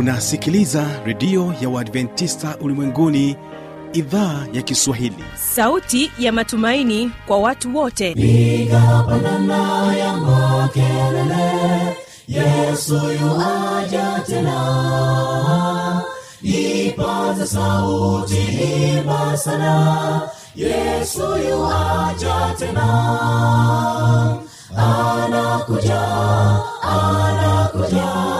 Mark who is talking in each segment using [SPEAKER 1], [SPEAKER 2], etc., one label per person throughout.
[SPEAKER 1] unasikiliza redio ya uadventista ulimwenguni idhaa ya kiswahili.
[SPEAKER 2] Sauti ya matumaini kwa watu wote.
[SPEAKER 3] Piga pandana ya makelele yesu yuaja tena. Ipaza sauti himba sana yesu yuaja tena. Anakuja anakuja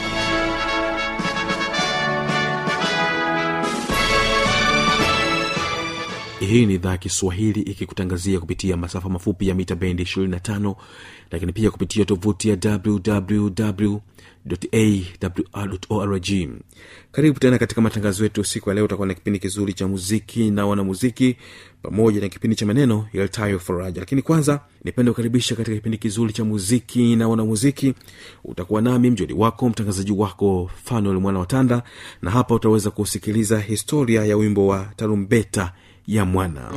[SPEAKER 1] hii ni idhaa kiswahili ikikutangazia kupitia masafa mafupi ya mita bendi 25 lakini pia kupitia tovuti ya wwwawrorg karibu tena katika matangazo yetu siku ya leo. Utakuwa na kipindi kizuri cha muziki na wanamuziki pamoja na kipindi cha maneno yaltayo faraja. Lakini kwanza nipende kukaribisha katika kipindi kizuri cha muziki na wanamuziki. Utakuwa nami mjoli wako mtangazaji wako fanuel mwana watanda na hapa utaweza kusikiliza historia ya wimbo wa tarumbeta ya mwana.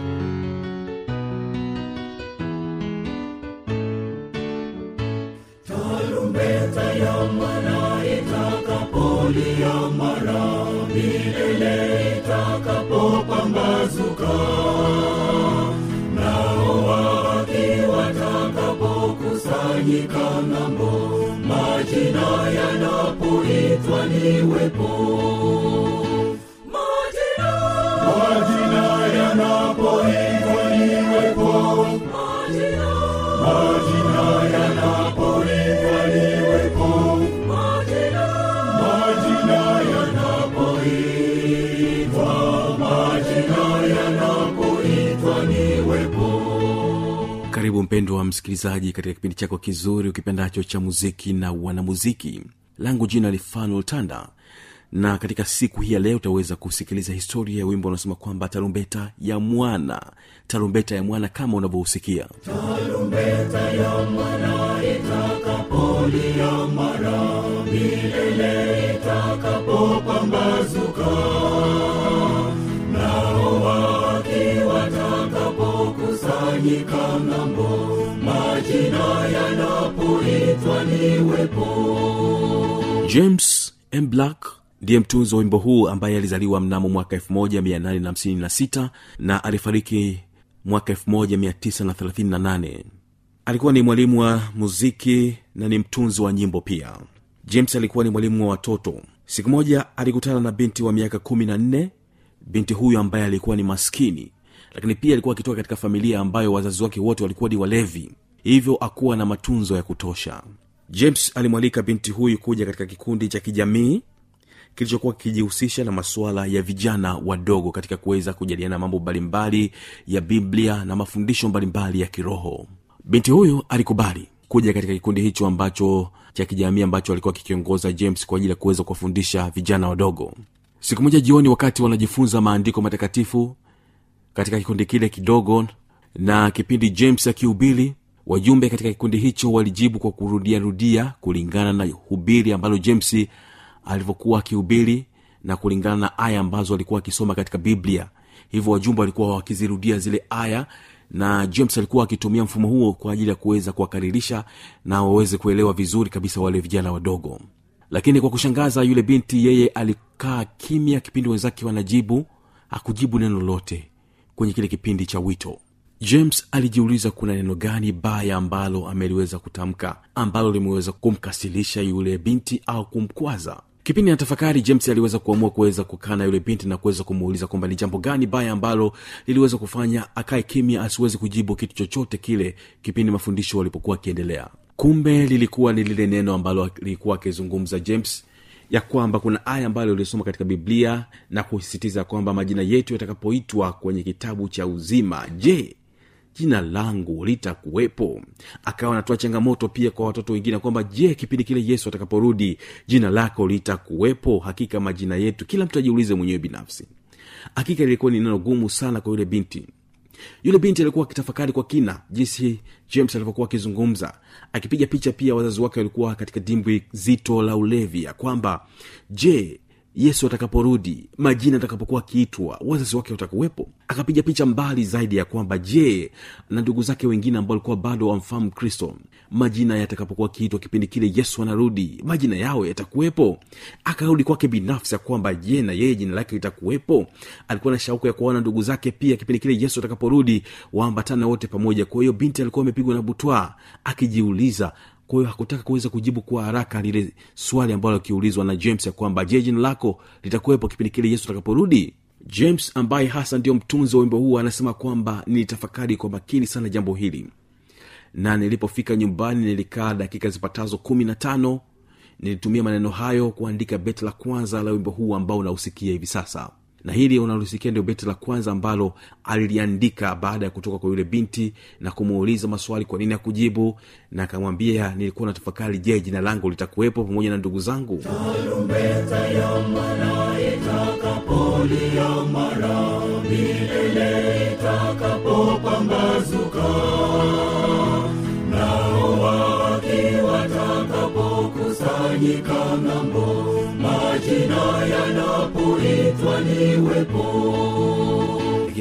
[SPEAKER 3] Tarumbeta ya mwana itakapolia mara. Milele itakapopambazuka nao waki watakapokusanyika ng'ambo. Majina yanapoitwa niwepo
[SPEAKER 1] karibu mpendwa wa msikilizaji katika kipindi chako kizuri ukipendacho cha muziki na wanamuziki. Langu jina ni fanuel tanda na katika siku hii ya leo utaweza kusikiliza historia ya wimbo unaosema kwamba tarumbeta ya mwana. Tarumbeta ya mwana kama unavyohusikia
[SPEAKER 3] tarumbeta ya mwana itakapolia mara watakapokusanyika ng'ambo majina yanapoitwa niwepo
[SPEAKER 1] james m. Black ndiye mtunzi wa wimbo huu ambaye alizaliwa mnamo mwaka 1856 na alifariki mwaka 1938 alikuwa ni mwalimu wa muziki na ni mtunzi wa nyimbo pia. James alikuwa ni mwalimu wa watoto. Siku moja alikutana na binti wa miaka 14 binti huyo ambaye alikuwa ni maskini lakini pia alikuwa akitoka katika familia ambayo wazazi wake wote walikuwa ni walevi. Hivyo akuwa na matunzo ya kutosha. James alimwalika binti huyu kuja katika kikundi cha kijamii kilichokuwa kikijihusisha na masuala ya vijana wadogo katika kuweza kujadiliana mambo mbalimbali ya biblia na mafundisho mbalimbali ya kiroho. Binti huyu alikubali kuja katika kikundi hicho ambacho cha kijamii ambacho alikuwa kikiongoza james kwa ajili ya kuweza kuwafundisha vijana wadogo. Siku moja jioni wakati wanajifunza maandiko matakatifu katika kikundi kile kidogo na kipindi james akihubiri wajumbe katika kikundi hicho walijibu kwa kurudiarudia kulingana na hubiri ambalo james alivyokuwa akihubiri na kulingana na aya ambazo alikuwa akisoma katika biblia. Hivyo wajumbe walikuwa wakizirudia zile aya na james alikuwa akitumia mfumo huo kwa ajili ya kuweza kuwakaririsha na waweze kuelewa vizuri kabisa wale vijana wadogo. Lakini kwa kushangaza yule binti yeye alikaa kimya kipindi wenzake wanajibu hakujibu neno lolote kwenye kile kipindi cha wito. James alijiuliza kuna neno gani baya ambalo ameliweza kutamka ambalo limeweza kumkasilisha yule binti au kumkwaza. Kipindi na tafakari james aliweza kuamua kuweza kukaa na yule binti na kuweza kumuuliza kwamba ni jambo gani baya ambalo liliweza kufanya akae kimya asiwezi kujibu kitu chochote kile kipindi mafundisho walipokuwa akiendelea kumbe lilikuwa ni lile neno ambalo lilikuwa akizungumza james ya kwamba kuna aya ambayo ulisoma katika biblia na kusisitiza kwamba majina yetu yatakapoitwa kwenye kitabu cha uzima je jina langu litakuwepo? Akawa anatoa changamoto pia kwa watoto wengine kwamba je kipindi kile yesu atakaporudi jina lako litakuwepo? Hakika majina yetu kila mtu ajiulize mwenyewe binafsi. Hakika ilikuwa ni neno gumu sana kwa yule binti yule binti alikuwa akitafakari kwa kina jinsi james alivyokuwa akizungumza akipiga picha pia wazazi wake walikuwa katika dimbwi zito la ulevi ya kwamba je yesu atakaporudi majina atakapokuwa akiitwa wazazi wake watakuwepo. Akapiga picha mbali zaidi ya kwamba je na ndugu zake wengine ambao walikuwa bado wamfahamu kristo majina yatakapokuwa akiitwa kipindi kile yesu anarudi majina yao yatakuwepo? Akarudi kwake binafsi ya kwamba je na yeye jina lake litakuwepo? Alikuwa na shauku ya kuwaona ndugu zake pia kipindi kile yesu atakaporudi waambatana wote pamoja. Kwa hiyo binti alikuwa amepigwa na butwaa akijiuliza kwa hiyo hakutaka kuweza kujibu kwa haraka lile swali ambalo akiulizwa na james ya kwamba je jina lako litakuwepo kipindi kile yesu atakaporudi? James ambaye hasa ndiyo mtunzi wa wimbo huu anasema kwamba nilitafakari kwa makini sana jambo hili. Na nilipofika nyumbani nilikaa dakika zipatazo kumi na tano. Nilitumia maneno hayo kuandika beti la kwanza la wimbo huu ambao unausikia hivi sasa na hili unalosikia ndio beti la kwanza ambalo aliliandika baada ya kutoka kwa yule binti na kumuuliza maswali kwa nini akujibu na akamwambia nilikuwa natafakari je jina langu litakuwepo pamoja na ndugu zangu?
[SPEAKER 3] Nao waki ng'ambo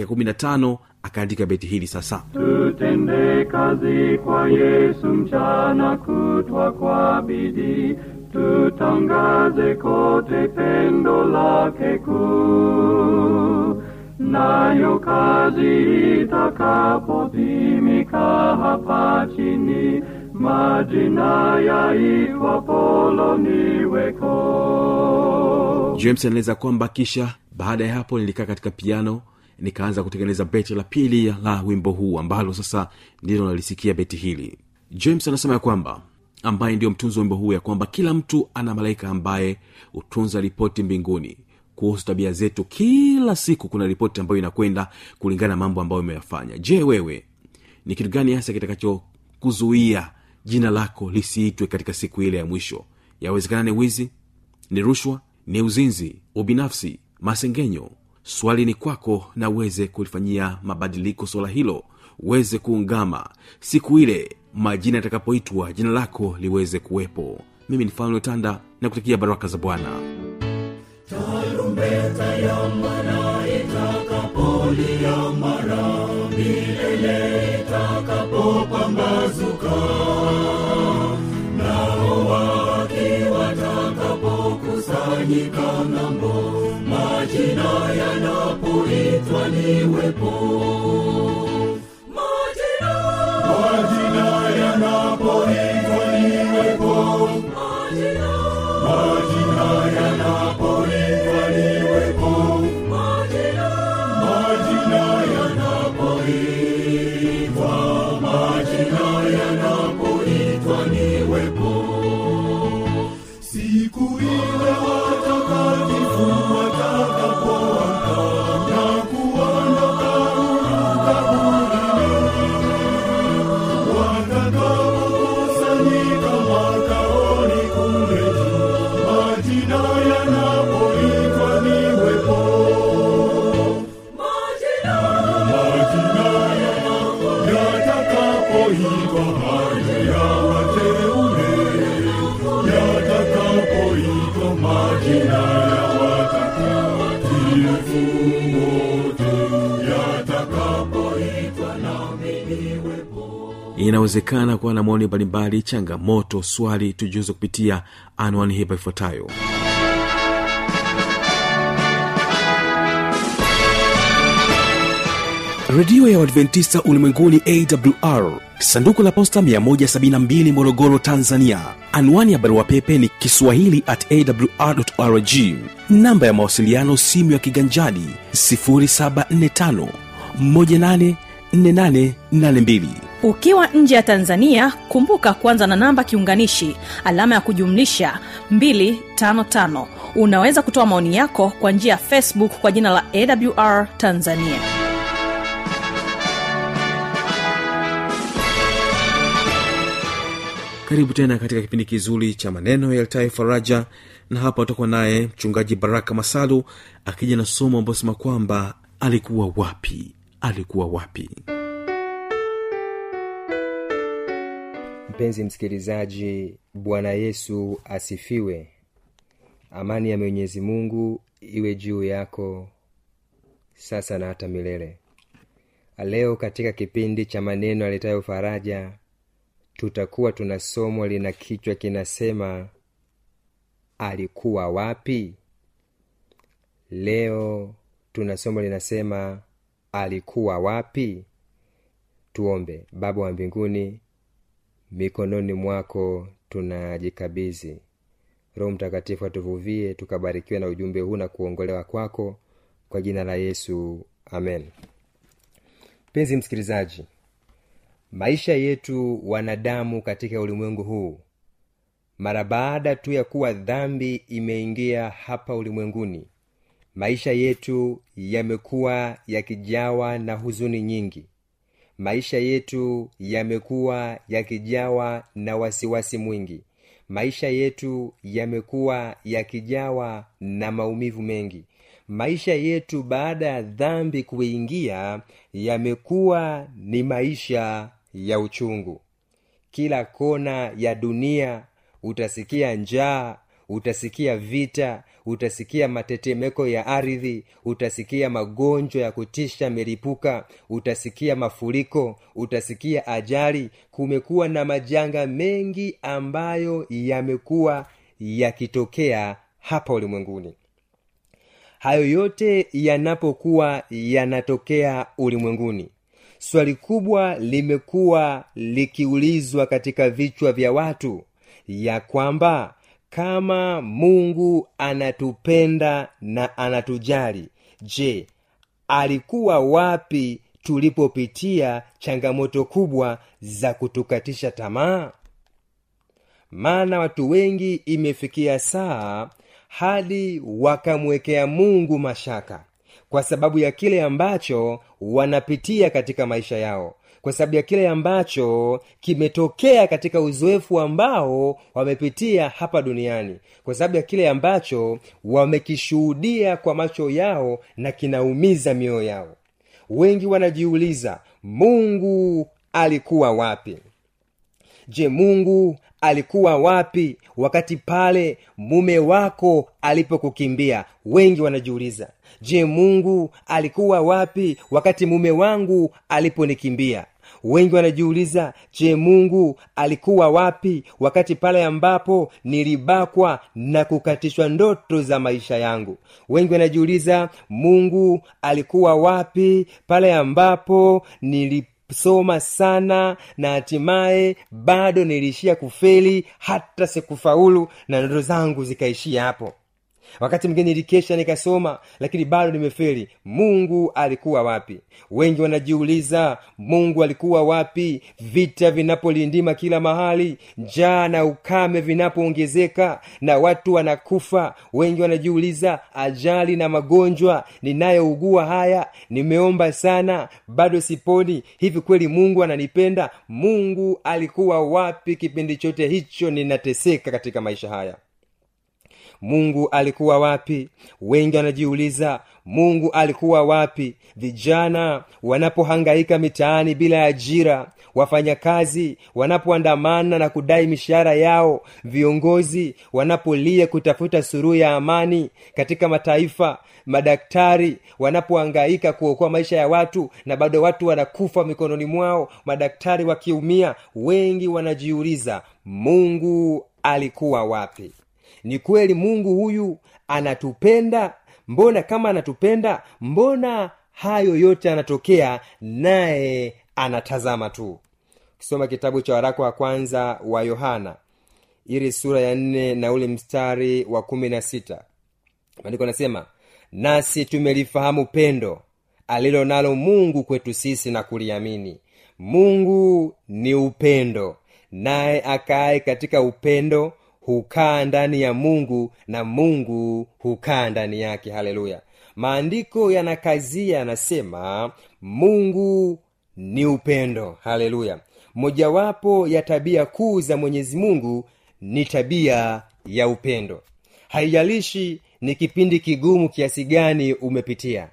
[SPEAKER 1] dakika kumi na tano akaandika beti hili sasa.
[SPEAKER 4] Tutende kazi kwa yesu mchana kutwa kwa bidii. Tutangaze kote pendo lake kuu. Nayo kazi itakapopimika hapa chini majina yaitwa polo
[SPEAKER 1] james anaeleza kwamba kisha baada ya hapo nilikaa katika piano nikaanza kutengeneza beti la pili la wimbo huu ambalo sasa ndilo nalisikia beti hili. James anasema ya kwamba ambaye ndiyo mtunzi wa wimbo huu ya kwamba kila mtu ana malaika ambaye hutunza ripoti mbinguni. Kuhusu tabia zetu kila siku kuna ripoti ambayo inakwenda kulingana na mambo ambayo imeyafanya je wewe ni kitu gani hasa kitakachokuzuia jina lako lisiitwe katika siku ile ya mwisho. Yawezekana ni wizi ni rushwa ni uzinzi ubinafsi masengenyo. Swali ni kwako na uweze kulifanyia mabadiliko swala hilo. Uweze kuungama siku ile majina yatakapoitwa jina lako liweze kuwepo. Mimi ni fanuetanda na kutakia baraka za bwana.
[SPEAKER 3] Tarumbeta ya mwana itakapolia mara milele itakapopambazuka nao waki watakapokusanyika ng'ambo majina yanapoitwa niwepo majina majina yanapoitwa
[SPEAKER 1] inawezekana kuwa na maoni mbalimbali changamoto swali tujuze kupitia anwani hapa ifuatayo. Redio ya uadventista ulimwenguni awr sanduku la posta 172 morogoro tanzania. Anwani ya barua pepe ni kiswahili at awr rg namba ya mawasiliano simu ya kiganjani 745 184882
[SPEAKER 2] ukiwa nje ya tanzania kumbuka kuanza na namba kiunganishi alama ya kujumlisha 255 unaweza kutoa maoni yako kwa njia ya facebook kwa jina la awr tanzania.
[SPEAKER 1] Karibu tena katika kipindi kizuri cha maneno yaltayo faraja na hapa utakuwa naye mchungaji baraka masalu akija na somo ambayo sema kwamba alikuwa wapi alikuwa wapi?
[SPEAKER 5] Mpenzi msikilizaji bwana yesu asifiwe. Amani ya mwenyezi mungu iwe juu yako sasa na hata milele. Leo katika kipindi cha maneno aletayo faraja tutakuwa tuna somo lina kichwa kinasema alikuwa wapi? Leo tuna somo linasema alikuwa wapi? Tuombe. Baba wa mbinguni mikononi mwako tunajikabizi roho mtakatifu atuvuvie tukabarikiwe na ujumbe huu na kuongolewa kwako kwa jina la yesu. Amen. Mpenzi msikilizaji maisha yetu wanadamu katika ulimwengu huu mara baada tu ya kuwa dhambi imeingia hapa ulimwenguni maisha yetu yamekuwa yakijawa na huzuni nyingi. Maisha yetu yamekuwa yakijawa na wasiwasi mwingi. Maisha yetu yamekuwa yakijawa na maumivu mengi. Maisha yetu baada ya dhambi kuingia yamekuwa ni maisha ya uchungu. Kila kona ya dunia utasikia njaa utasikia vita utasikia matetemeko ya ardhi utasikia magonjwa ya kutisha melipuka utasikia mafuriko utasikia ajali. Kumekuwa na majanga mengi ambayo yamekuwa yakitokea hapa ulimwenguni. Hayo yote yanapokuwa yanatokea ulimwenguni swali kubwa limekuwa likiulizwa katika vichwa vya watu ya kwamba kama mungu anatupenda na anatujali je alikuwa wapi tulipopitia changamoto kubwa za kutukatisha tamaa? Maana watu wengi imefikia saa hadi wakamwekea mungu mashaka kwa sababu ya kile ambacho wanapitia katika maisha yao kwa sababu ya kile ambacho kimetokea katika uzoefu ambao wamepitia hapa duniani kwa sababu ya kile ambacho wamekishuhudia kwa macho yao na kinaumiza mioyo yao. Wengi wanajiuliza mungu alikuwa wapi? Je mungu alikuwa wapi wakati pale mume wako alipokukimbia? Wengi wanajiuliza je mungu alikuwa wapi wakati mume wangu aliponikimbia wengi wanajiuliza je mungu alikuwa wapi wakati pale ambapo nilibakwa na kukatishwa ndoto za maisha yangu? Wengi wanajiuliza mungu alikuwa wapi pale ambapo nili soma sana na hatimaye bado niliishia kufeli hata sikufaulu na ndoto zangu zikaishia hapo wakati mgeni ilikesha nikasoma lakini bado nimeferi mungu alikuwa wapi? Wengi wanajiuliza mungu alikuwa wapi? Vita vinapolindima kila mahali njaa na ukame vinapoongezeka na watu wanakufa. Wengi wanajiuliza ajali na magonjwa ninayougua haya nimeomba sana bado siponi. Hivi kweli mungu ananipenda? Mungu alikuwa wapi? Kipindi chote hicho ninateseka katika maisha haya mungu alikuwa wapi? Wengi wanajiuliza mungu alikuwa wapi? Vijana wanapohangaika mitaani bila ajira wafanyakazi wanapoandamana na kudai mishahara yao viongozi wanapolia kutafuta suruhu ya amani katika mataifa madaktari wanapohangaika kuokoa maisha ya watu na bado watu wanakufa mikononi mwao madaktari wakiumia wengi wanajiuliza mungu alikuwa wapi ni kweli mungu huyu anatupenda? Mbona kama anatupenda mbona hayo yote anatokea naye anatazama tu? Ukisoma kitabu cha waraka wa kwanza wa yohana ili sura ya nne na ule mstari wa kumi na sita. Maandiko anasema nasi tumelifahamu pendo alilo nalo mungu kwetu sisi na kuliamini. Mungu ni upendo naye akaye katika upendo hukaa ndani ya mungu na mungu hukaa ndani yake. Haleluya. Maandiko yanakazia yanasema mungu ni upendo. Haleluya. Mojawapo ya tabia kuu za mwenyezi mungu ni tabia ya upendo. Haijalishi ni kipindi kigumu kiasi gani umepitia.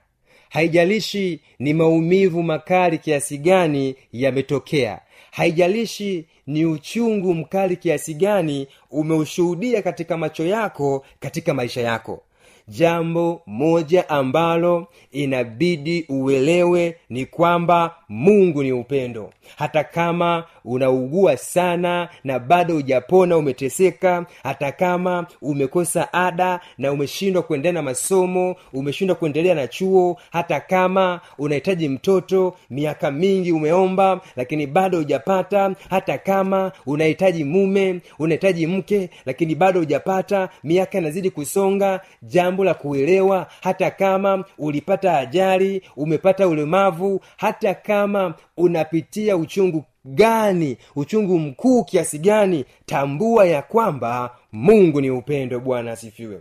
[SPEAKER 5] Haijalishi ni maumivu makali kiasi gani yametokea haijalishi ni uchungu mkali kiasi gani umeushuhudia katika macho yako katika maisha yako. Jambo moja ambalo inabidi uelewe ni kwamba mungu ni upendo. Hata kama unaugua sana na bado hujapona umeteseka hata kama umekosa ada na umeshindwa kuendelea na masomo umeshindwa kuendelea na chuo hata kama unahitaji mtoto miaka mingi umeomba lakini bado hujapata hata kama unahitaji mume unahitaji mke lakini bado hujapata miaka inazidi kusonga jambo la kuelewa hata kama ulipata ajali umepata ulemavu hata kama unapitia uchungu gani uchungu mkuu kiasi gani tambua ya kwamba mungu ni upendo. Bwana asifiwe.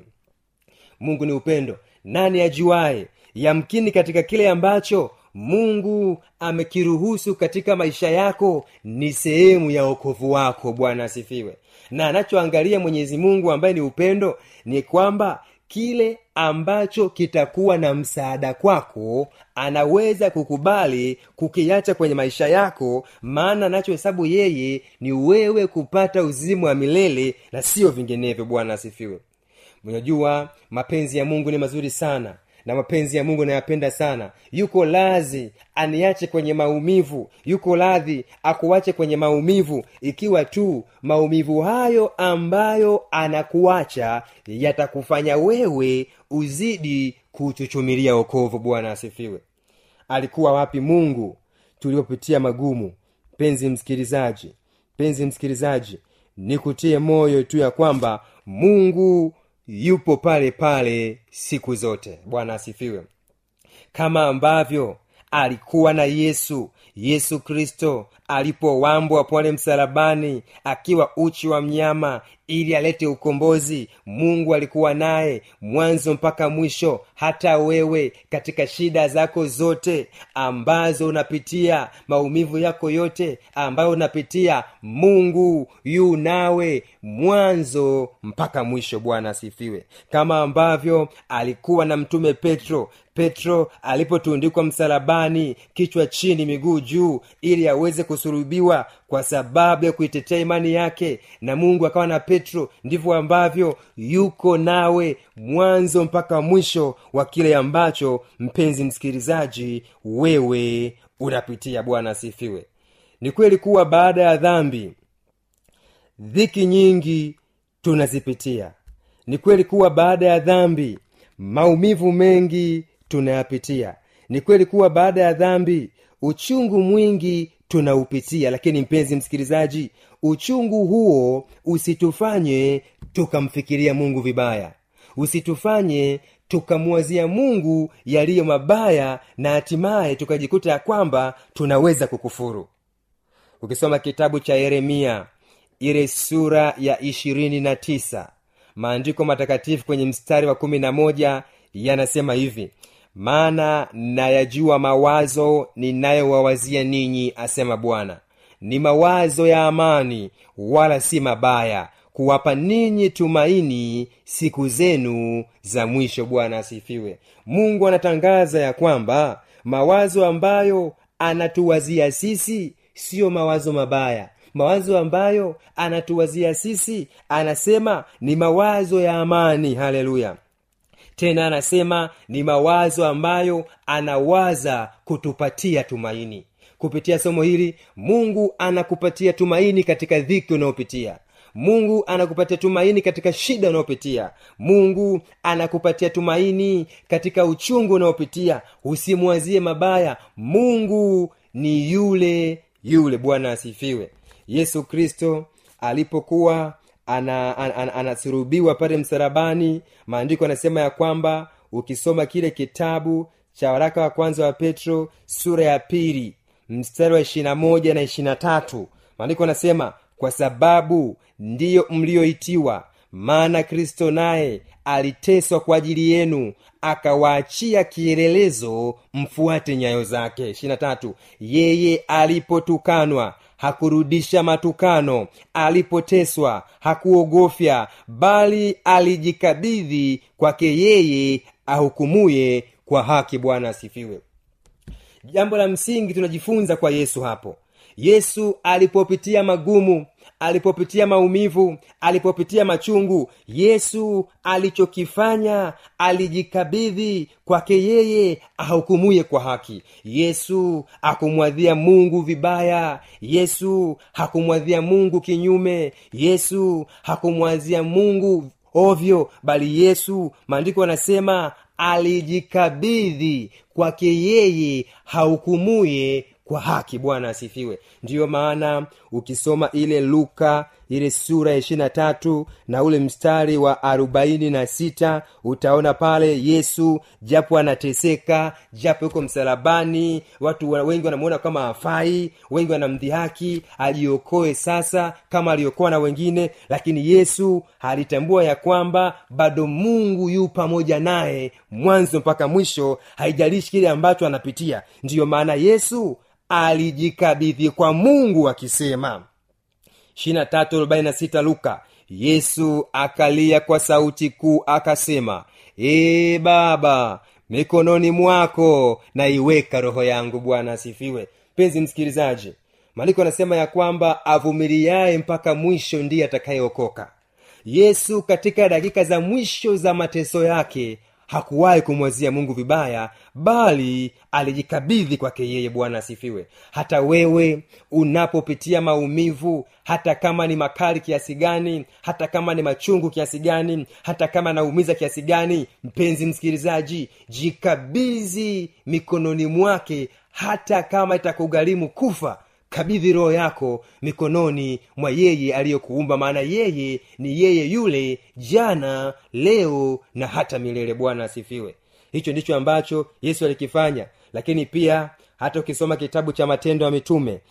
[SPEAKER 5] Mungu ni upendo. Nani ajuaye? Yamkini katika kile ambacho mungu amekiruhusu katika maisha yako ni sehemu ya okovu wako. Bwana asifiwe. Na anachoangalia mwenyezi mungu ambaye ni upendo ni kwamba kile ambacho kitakuwa na msaada kwako anaweza kukubali kukiacha kwenye maisha yako maana anachohesabu yeye ni wewe kupata uzimu wa milele na siyo vinginevyo. Bwana asifiwe. Unajua mapenzi ya mungu ni mazuri sana na mapenzi ya mungu nayapenda sana. Yuko lazi aniache kwenye maumivu. Yuko radhi akuache kwenye maumivu. Ikiwa tu maumivu hayo ambayo anakuacha yatakufanya wewe uzidi kuchuchumilia okovu bwana asifiwe. Alikuwa wapi mungu? Tuliopitia magumu. Penzi msikilizaji penzi msikilizaji nikutie moyo tu ya kwamba mungu yupo pale pale siku zote. Bwana asifiwe. Kama ambavyo alikuwa na yesu yesu kristo alipowambwa pale msalabani akiwa uchi wa mnyama ili alete ukombozi. Mungu alikuwa naye mwanzo mpaka mwisho. Hata wewe katika shida zako zote ambazo unapitia maumivu yako yote ambayo unapitia mungu yu nawe mwanzo mpaka mwisho. Bwana asifiwe. Kama ambavyo alikuwa na mtume petro. Petro alipotundikwa msalabani kichwa chini miguu juu ili aweze kusurubiwa kwa sababu ya kuitetea imani yake. Na mungu akawa na petro ndivyo ambavyo yuko nawe mwanzo mpaka mwisho wa kile ambacho mpenzi msikilizaji wewe unapitia. Bwana asifiwe. Ni kweli kuwa baada ya dhambi dhiki nyingi tunazipitia. Ni kweli kuwa baada ya dhambi maumivu mengi tunayapitia. Ni kweli kuwa baada ya dhambi uchungu mwingi tunaupitia. Lakini mpenzi msikilizaji uchungu huo usitufanye tukamfikiria mungu vibaya. Usitufanye tukamwazia mungu yaliyo mabaya na hatimaye tukajikuta ya kwamba tunaweza kukufuru. Ukisoma kitabu cha yeremia ile sura ya ishirini na tisa maandiko matakatifu kwenye mstari wa kumi na moja yanasema hivi maana nayajua mawazo ninayowawazia ninyi asema bwana. Ni mawazo ya amani wala si mabaya kuwapa ninyi tumaini siku zenu za mwisho. Bwana asifiwe. Mungu anatangaza ya kwamba mawazo ambayo anatuwazia sisi siyo mawazo mabaya. Mawazo ambayo anatuwazia sisi anasema ni mawazo ya amani. Haleluya tena anasema ni mawazo ambayo anawaza kutupatia tumaini. Kupitia somo hili mungu anakupatia tumaini katika dhiki unayopitia. Mungu anakupatia tumaini katika shida unayopitia. Mungu anakupatia tumaini katika uchungu unaopitia. Usimwazie mabaya. Mungu ni yule yule. Bwana asifiwe. Yesu kristo alipokuwa anasurubiwa ana, ana, ana pale msarabani maandiko anasema ya kwamba ukisoma kile kitabu cha waraka wa kwanza wa petro sura ya pili mstari wa ishirina moja na ishirina tatu maandiko anasema kwa sababu ndiyo mliyoitiwa maana kristo naye aliteswa kwa ajili yenu akawaachia kielelezo mfuate nyayo zake. Ishirina tatu yeye alipotukanwa hakurudisha matukano alipoteswa hakuogofya bali alijikabidhi kwake yeye ahukumuye kwa haki. Bwana asifiwe. Jambo la msingi tunajifunza kwa yesu hapo. Yesu alipopitia magumu alipopitia maumivu alipopitia machungu yesu alichokifanya alijikabidhi kwake yeye ahukumuye kwa haki. Yesu akumwadhia mungu vibaya yesu hakumwadhia mungu kinyume yesu hakumwazia mungu ovyo bali yesu maandiko anasema alijikabidhi kwake yeye hahukumuye kwa haki. Bwana asifiwe. Ndiyo maana ukisoma ile luka ile sura ya ishirina tatu na ule mstari wa arobaini na sita utaona pale yesu japo anateseka japo yuko msalabani watu wengi wanamuona kama hafai wengi wanamdhihaki ajiokoe sasa kama aliokoa na wengine lakini yesu alitambua ya kwamba bado mungu yu pamoja naye mwanzo mpaka mwisho haijalishi kile ambacho anapitia. Ndiyo maana yesu alijikabidhi kwa mungu akisema 23:46 luka. Yesu akalia kwa sauti kuu akasema ee baba mikononi mwako naiweka roho yangu. Bwana asifiwe. Mpenzi msikilizaji maandiko anasema ya kwamba avumiliaye mpaka mwisho ndiye atakayeokoka. Yesu katika dakika za mwisho za mateso yake hakuwahi kumwazia mungu vibaya bali alijikabidhi kwake yeye. Bwana asifiwe. Hata wewe unapopitia maumivu hata kama ni makali kiasi gani hata kama ni machungu kiasi gani hata kama naumiza kiasi gani mpenzi msikilizaji jikabidhi mikononi mwake hata kama itakugharimu kufa kabidhi roho yako mikononi mwa yeye aliyekuumba maana yeye ni yeye yule jana leo na hata milele. Bwana asifiwe. Hicho ndicho ambacho yesu alikifanya. Lakini pia hata ukisoma kitabu cha matendo ya mitume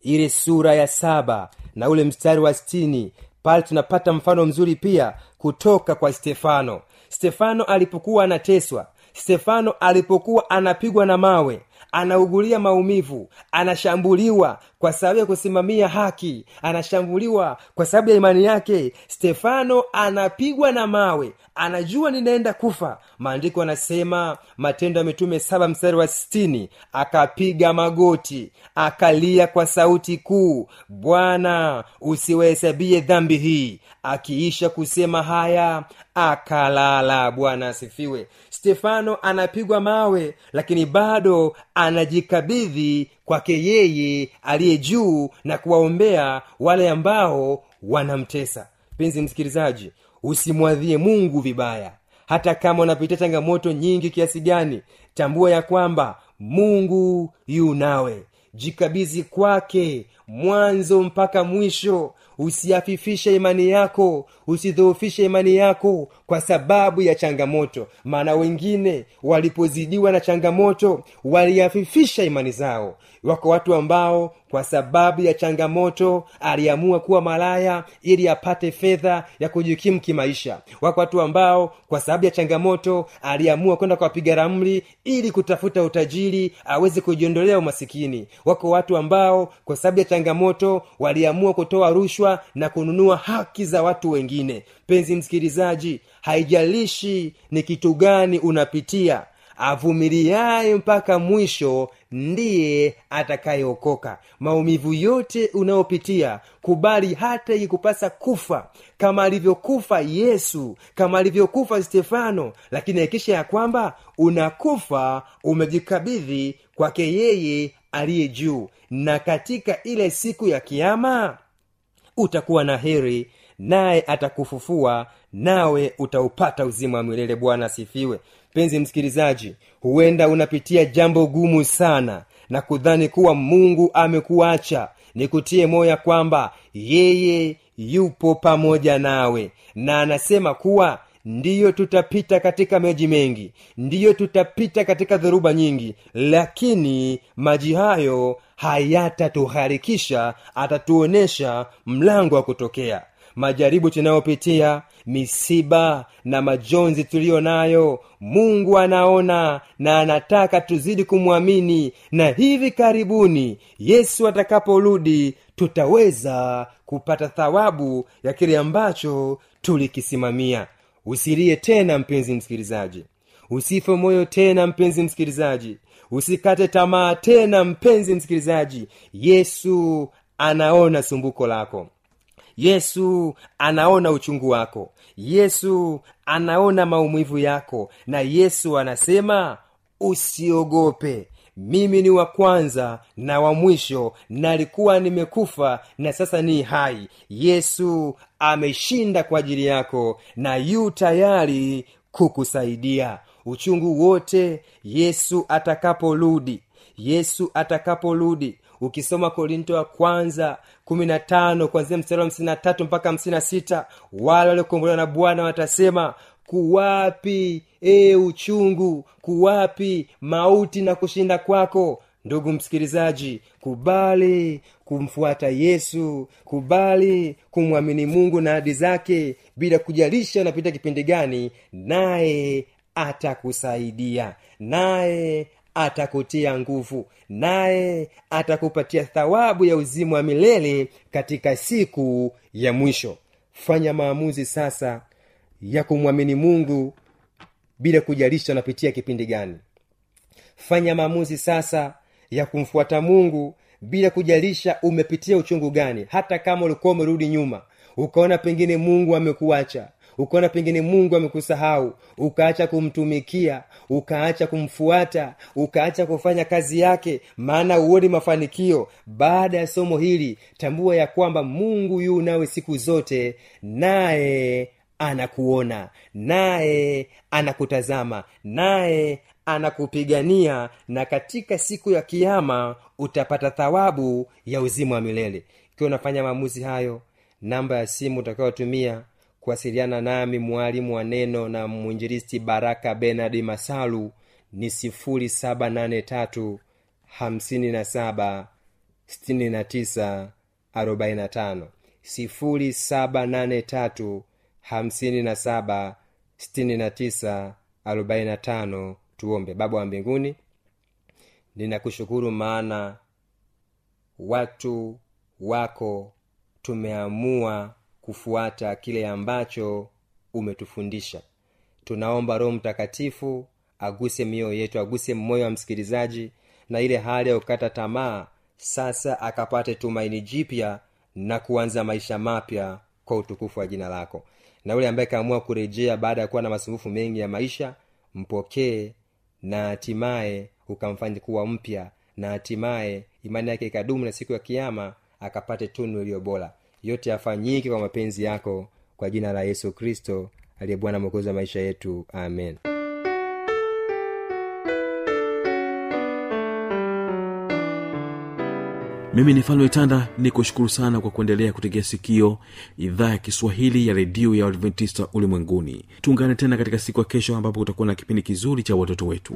[SPEAKER 5] ile sura ya saba na ule mstari wa stini pale tunapata mfano mzuri pia kutoka kwa stefano. Stefano alipokuwa anateswa stefano alipokuwa anapigwa na mawe anaugulia maumivu anashambuliwa kwa sababu ya kusimamia haki. Anashambuliwa kwa sababu ya imani yake. Stefano anapigwa na mawe. Anajua ninaenda kufa. Maandiko anasema matendo ya mitume saba mstari wa sitini akapiga magoti akalia kwa sauti kuu bwana usiwahesabie dhambi hii. Akiisha kusema haya akalala. Bwana asifiwe. Stefano anapigwa mawe lakini bado anajikabidhi kwake yeye aliye juu na kuwaombea wale ambao wanamtesa. Mpenzi msikilizaji usimwadhie mungu vibaya. Hata kama unapitia changamoto nyingi kiasi gani tambua ya kwamba mungu yu nawe. Jikabizi kwake mwanzo mpaka mwisho. Usiafifishe imani yako usidhoofishe imani yako kwa sababu ya changamoto. Maana wengine walipozidiwa na changamoto waliafifisha imani zao wako watu ambao kwa sababu ya changamoto aliamua kuwa malaya ili apate fedha ya kujikimu kimaisha. Wako watu ambao kwa sababu ya changamoto aliamua kwenda kwa wapiga ramli ili kutafuta utajiri aweze kujiondolea umasikini. Wako watu ambao kwa sababu ya changamoto waliamua kutoa rushwa na kununua haki za watu wengine. Penzi msikilizaji haijalishi ni kitu gani unapitia avumiliaye mpaka mwisho ndiye atakayeokoka. Maumivu yote unayopitia kubali hata ikupasa kufa kama alivyokufa yesu kama alivyokufa stefano lakini hakikisha ya kwamba unakufa umejikabidhi kwake yeye aliye juu. Na katika ile siku ya kiama utakuwa na heri naye atakufufua nawe utaupata uzima wa milele. Bwana asifiwe mpenzi msikilizaji huenda unapitia jambo gumu sana na kudhani kuwa mungu amekuacha. Nikutie moya ya kwamba yeye yupo pamoja nawe na anasema kuwa ndiyo tutapita katika maji mengi ndiyo tutapita katika dhoruba nyingi lakini maji hayo hayatatuharikisha atatuonyesha mlango wa kutokea majaribu tunayopitia misiba na majonzi tuliyo nayo mungu anaona na anataka tuzidi kumwamini na hivi karibuni yesu atakaporudi tutaweza kupata thawabu ya kile ambacho tulikisimamia. Usilie tena mpenzi msikilizaji. Usife moyo tena mpenzi msikilizaji. Usikate tamaa tena mpenzi msikilizaji. Yesu anaona sumbuko lako yesu anaona uchungu wako. Yesu anaona maumivu yako. Na yesu anasema usiogope. Mimi ni wa kwanza na wa mwisho. Nalikuwa nimekufa na sasa ni hai. Yesu ameshinda kwa ajili yako na yu tayari kukusaidia. Uchungu wote yesu atakaporudi. Yesu atakaporudi ukisoma korinto wa kwanza kumi na tano kwanzia mstari wa hamsini na tatu mpaka hamsini na sita wale waliokombolewa na bwana watasema kuwapi e uchungu? Kuwapi mauti na kushinda kwako? Ndugu msikilizaji kubali kumfuata yesu kubali kumwamini mungu na hadi zake bila kujalisha unapita kipindi gani naye atakusaidia naye atakutia nguvu naye atakupatia thawabu ya uzima wa milele katika siku ya mwisho. Fanya maamuzi sasa ya kumwamini mungu bila kujalisha unapitia kipindi gani. Fanya maamuzi sasa ya kumfuata mungu bila kujalisha umepitia uchungu gani. Hata kama ulikuwa umerudi nyuma ukaona pengine mungu amekuacha ukaona pengine mungu amekusahau ukaacha kumtumikia ukaacha kumfuata ukaacha kufanya kazi yake maana uoni mafanikio. Baada ya somo hili tambua ya kwamba mungu yu nawe siku zote naye anakuona naye anakutazama naye anakupigania na katika siku ya kiama utapata thawabu ya uzima wa milele. Ikiwa unafanya maamuzi hayo namba ya simu utakayotumia kuwasiliana nami mwalimu wa neno na mwinjilisti baraka benard masalu ni sifuri saba nane tatu hamsini na saba sitini na tisa arobaini na tano. Sifuri saba nane tatu hamsini na saba sitini na tisa arobaini na tano. Tuombe. Baba wa mbinguni ninakushukuru maana watu wako tumeamua kufuata kile ambacho umetufundisha. Tunaomba roho mtakatifu aguse mioyo yetu aguse moyo wa msikilizaji na ile hali ya kukata tamaa sasa akapate tumaini jipya na kuanza maisha mapya kwa utukufu wa jina lako. Na yule ambaye kaamua kurejea baada ya kuwa na masumbufu mengi ya maisha mpokee na hatimaye ukamfanya kuwa mpya na hatimaye imani yake ikadumu na siku ya kiama akapate tunu iliyo bora yote yafanyike kwa mapenzi yako kwa jina la yesu kristo aliye bwana mwokozi wa maisha yetu. Amen.
[SPEAKER 1] Mimi ni falme tanda ni kushukuru sana kwa kuendelea kutegea sikio idhaa ya kiswahili ya redio ya adventista ulimwenguni. Tuungane tena katika siku ya kesho ambapo kutakuwa na kipindi kizuri cha watoto wetu